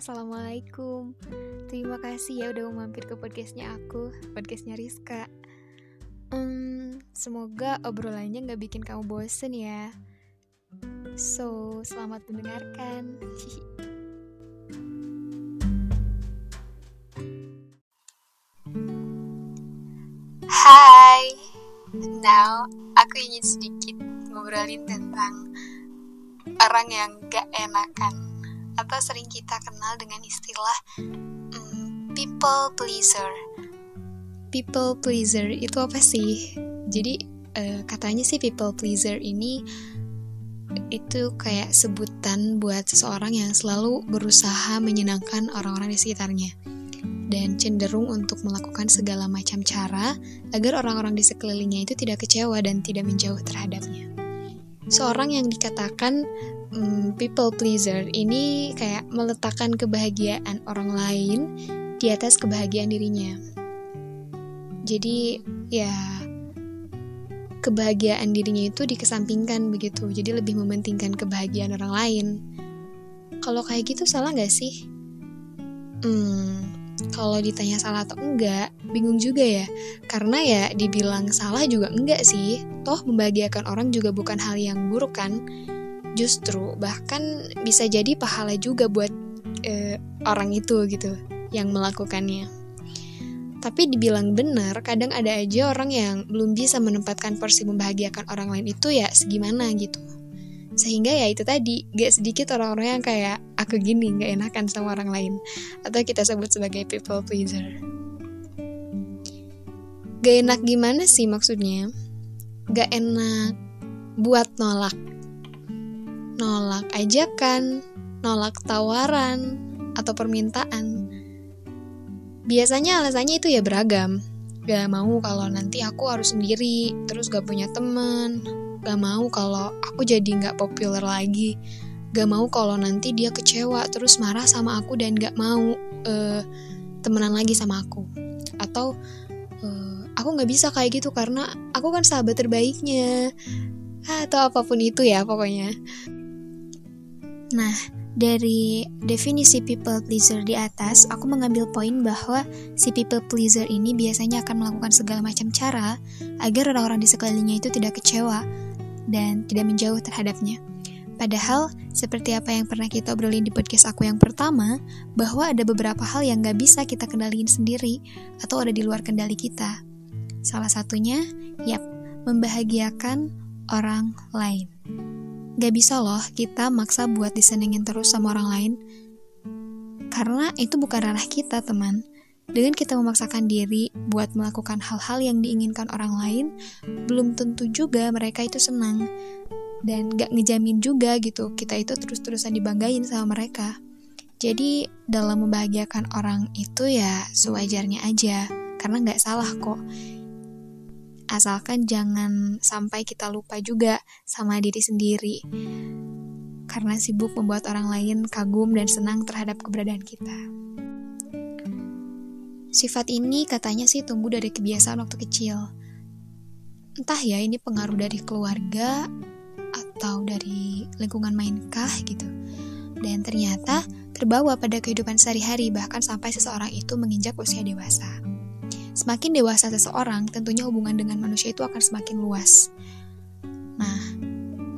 Assalamualaikum. Terima kasih ya udah mau mampir ke podcastnya aku Podcastnya Rizka. Hmm, Semoga obrolannya gak bikin kamu bosen ya. So, selamat mendengarkan. Hai. Now, aku ingin sedikit ngobrolin tentang Orang yang gak enakan atau sering kita kenal dengan istilah hmm, people pleaser. People pleaser itu apa sih? Jadi uh, katanya sih people pleaser ini itu kayak sebutan buat seseorang yang selalu berusaha menyenangkan orang-orang di sekitarnya dan cenderung untuk melakukan segala macam cara agar orang-orang di sekelilingnya itu tidak kecewa dan tidak menjauh terhadapnya. Seorang yang dikatakan um, people pleaser ini kayak meletakkan kebahagiaan orang lain di atas kebahagiaan dirinya. Jadi ya kebahagiaan dirinya itu dikesampingkan begitu. Jadi lebih mementingkan kebahagiaan orang lain. Kalau kayak gitu salah nggak sih? Hmm, kalau ditanya salah atau enggak, bingung juga ya. Karena ya dibilang salah juga enggak sih. Toh membahagiakan orang juga bukan hal yang buruk kan justru bahkan bisa jadi pahala juga buat uh, orang itu gitu yang melakukannya. Tapi dibilang benar, kadang ada aja orang yang belum bisa menempatkan porsi membahagiakan orang lain itu ya segimana gitu. Sehingga ya itu tadi, gak sedikit orang-orang yang kayak aku gini, gak enakan sama orang lain. Atau kita sebut sebagai people pleaser. Gak enak gimana sih maksudnya? Gak enak buat nolak nolak ajakan, nolak tawaran, atau permintaan. Biasanya alasannya itu ya beragam. Gak mau kalau nanti aku harus sendiri, terus gak punya temen. Gak mau kalau aku jadi gak populer lagi. Gak mau kalau nanti dia kecewa terus marah sama aku dan gak mau uh, temenan lagi sama aku. Atau uh, aku gak bisa kayak gitu karena aku kan sahabat terbaiknya. Atau apa pun itu ya pokoknya. Nah, dari definisi people pleaser di atas, aku mengambil poin bahwa si people pleaser ini biasanya akan melakukan segala macam cara agar orang-orang di sekelilingnya itu tidak kecewa dan tidak menjauh terhadapnya. Padahal, seperti apa yang pernah kita obrolin di podcast aku yang pertama, bahwa ada beberapa hal yang gak bisa kita kendaliin sendiri atau ada di luar kendali kita. Salah satunya, yap, membahagiakan orang lain. Gak bisa loh kita maksa buat disenengin terus sama orang lain. Karena itu bukan ranah kita, teman. Dengan kita memaksakan diri buat melakukan hal-hal yang diinginkan orang lain, belum tentu juga mereka itu senang. Dan gak ngejamin juga gitu, kita itu terus-terusan dibanggain sama mereka. Jadi, dalam membahagiakan orang itu ya sewajarnya aja, karena gak salah kok asalkan jangan sampai kita lupa juga sama diri sendiri karena sibuk membuat orang lain kagum dan senang terhadap keberadaan kita. Sifat ini katanya sih tumbuh dari kebiasaan waktu kecil. Entah ya ini pengaruh dari keluarga atau dari lingkungan mainkah gitu. Dan ternyata terbawa pada kehidupan sehari-hari bahkan sampai seseorang itu menginjak usia dewasa. Semakin dewasa seseorang, tentunya hubungan dengan manusia itu akan semakin luas. Nah,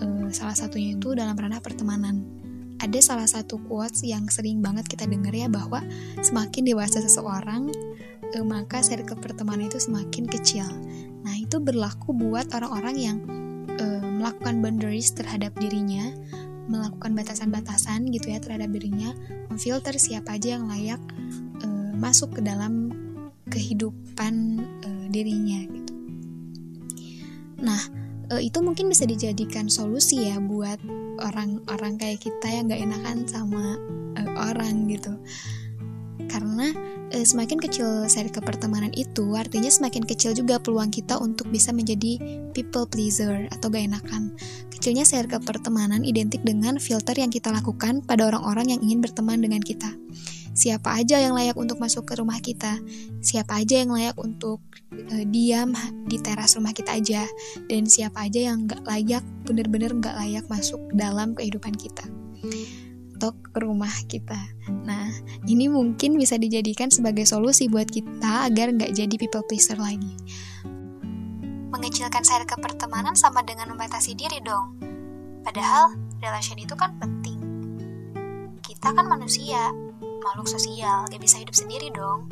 e, salah satunya itu dalam ranah pertemanan. Ada salah satu quotes yang sering banget kita dengar ya bahwa semakin dewasa seseorang, e, maka circle pertemanan itu semakin kecil. Nah, itu berlaku buat orang-orang yang e, melakukan boundaries terhadap dirinya, melakukan batasan-batasan gitu ya terhadap dirinya, memfilter siapa aja yang layak e, masuk ke dalam kehidupan uh, dirinya gitu. Nah, uh, itu mungkin bisa dijadikan solusi ya buat orang-orang kayak kita yang gak enakan sama uh, orang gitu. Karena uh, semakin kecil seri kepertemanan itu, artinya semakin kecil juga peluang kita untuk bisa menjadi people pleaser atau gak enakan. Kecilnya seri kepertemanan identik dengan filter yang kita lakukan pada orang-orang yang ingin berteman dengan kita siapa aja yang layak untuk masuk ke rumah kita, siapa aja yang layak untuk uh, diam di teras rumah kita aja, dan siapa aja yang nggak layak, bener-bener nggak layak masuk dalam kehidupan kita atau ke rumah kita. Nah, Ini mungkin bisa dijadikan sebagai solusi buat kita agar nggak jadi people pleaser lagi. Mengecilkan ke pertemanan sama dengan membatasi diri dong. Padahal, relation itu kan penting. Kita kan manusia, makhluk sosial, gak bisa hidup sendiri dong.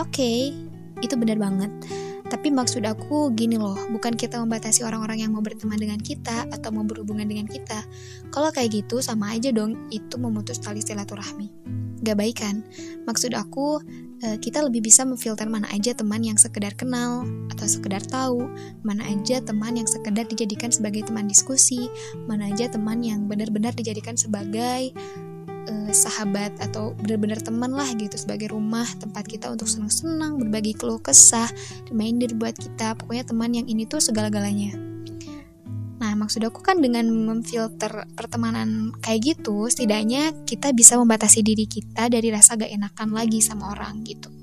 Oke, okay, itu benar banget. Tapi maksud aku gini loh, bukan kita membatasi orang-orang yang mau berteman dengan kita atau mau berhubungan dengan kita. Kalau kayak gitu sama aja dong, itu memutus tali silaturahmi. Gak baik kan? Maksud aku, eh, kita lebih bisa memfilter mana aja teman yang sekedar kenal atau sekedar tahu, mana aja teman yang sekedar dijadikan sebagai teman diskusi, mana aja teman yang benar-benar dijadikan sebagai uh, sahabat atau benar-benar teman lah gitu sebagai rumah tempat kita untuk senang-senang berbagi keluh kesah reminder buat kita pokoknya teman yang ini tuh segala-galanya. Nah maksud aku kan dengan memfilter pertemanan kayak gitu setidaknya kita bisa membatasi diri kita dari rasa gak enakan lagi sama orang gitu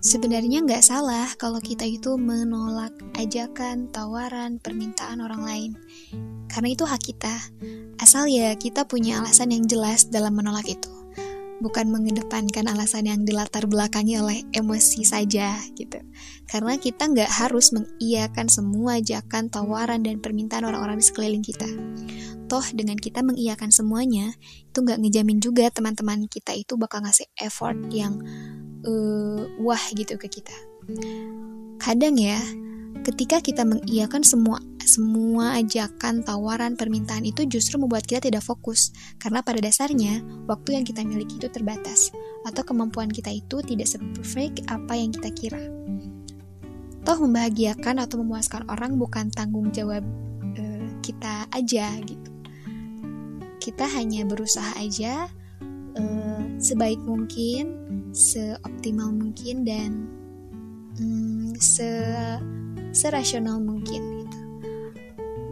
Sebenarnya nggak salah kalau kita itu menolak ajakan, tawaran, permintaan orang lain. Karena itu hak kita. Asal ya kita punya alasan yang jelas dalam menolak itu. Bukan mengedepankan alasan yang dilatar belakangi oleh emosi saja gitu. Karena kita nggak harus mengiyakan semua ajakan, tawaran, dan permintaan orang-orang di sekeliling kita. Toh dengan kita mengiyakan semuanya, itu nggak ngejamin juga teman-teman kita itu bakal ngasih effort yang uh, wah gitu ke kita. Kadang ya, ketika kita mengiyakan semua semua ajakan, tawaran, permintaan itu justru membuat kita tidak fokus karena pada dasarnya waktu yang kita miliki itu terbatas atau kemampuan kita itu tidak seperfect apa yang kita kira. Toh membahagiakan atau memuaskan orang bukan tanggung jawab uh, kita aja gitu. Kita hanya berusaha aja uh, sebaik mungkin, seoptimal mungkin dan um, se serasional mungkin gitu.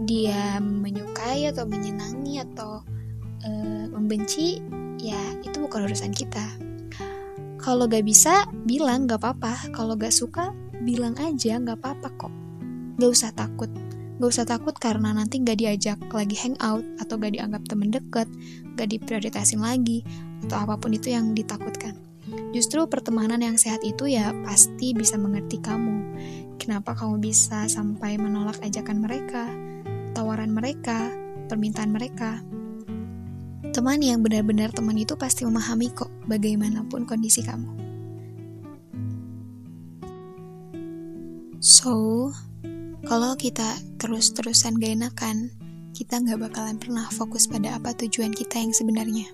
Dia menyukai atau menyenangi atau uh, membenci, ya itu bukan urusan kita. Kalau gak bisa, bilang gak apa-apa. Kalau gak suka, bilang aja gak apa-apa kok. Gak usah takut. Gak usah takut karena nanti gak diajak lagi hangout atau gak dianggap temen deket, gak diprioritasin lagi, atau apa pun itu yang ditakutkan. Justru pertemanan yang sehat itu ya pasti bisa mengerti kamu. Kenapa kamu bisa sampai menolak ajakan mereka, tawaran mereka, permintaan mereka. Teman yang benar-benar teman itu pasti memahami kok bagaimanapun kondisi kamu. So, kalau kita terus-terusan gak enakan, kita nggak bakalan pernah fokus pada apa tujuan kita yang sebenarnya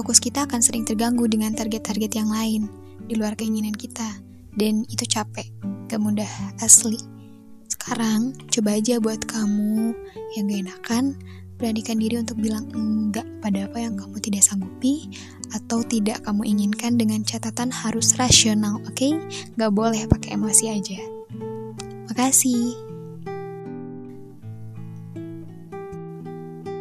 fokus kita akan sering terganggu dengan target-target yang lain di luar keinginan kita. Dan itu capek, gak mudah, asli. Sekarang, coba aja buat kamu yang gak enakan, beranikan diri untuk bilang enggak pada apa yang kamu tidak sanggupi atau tidak kamu inginkan dengan catatan harus rasional, oke? Okay? Gak boleh pakai emosi aja. Makasih.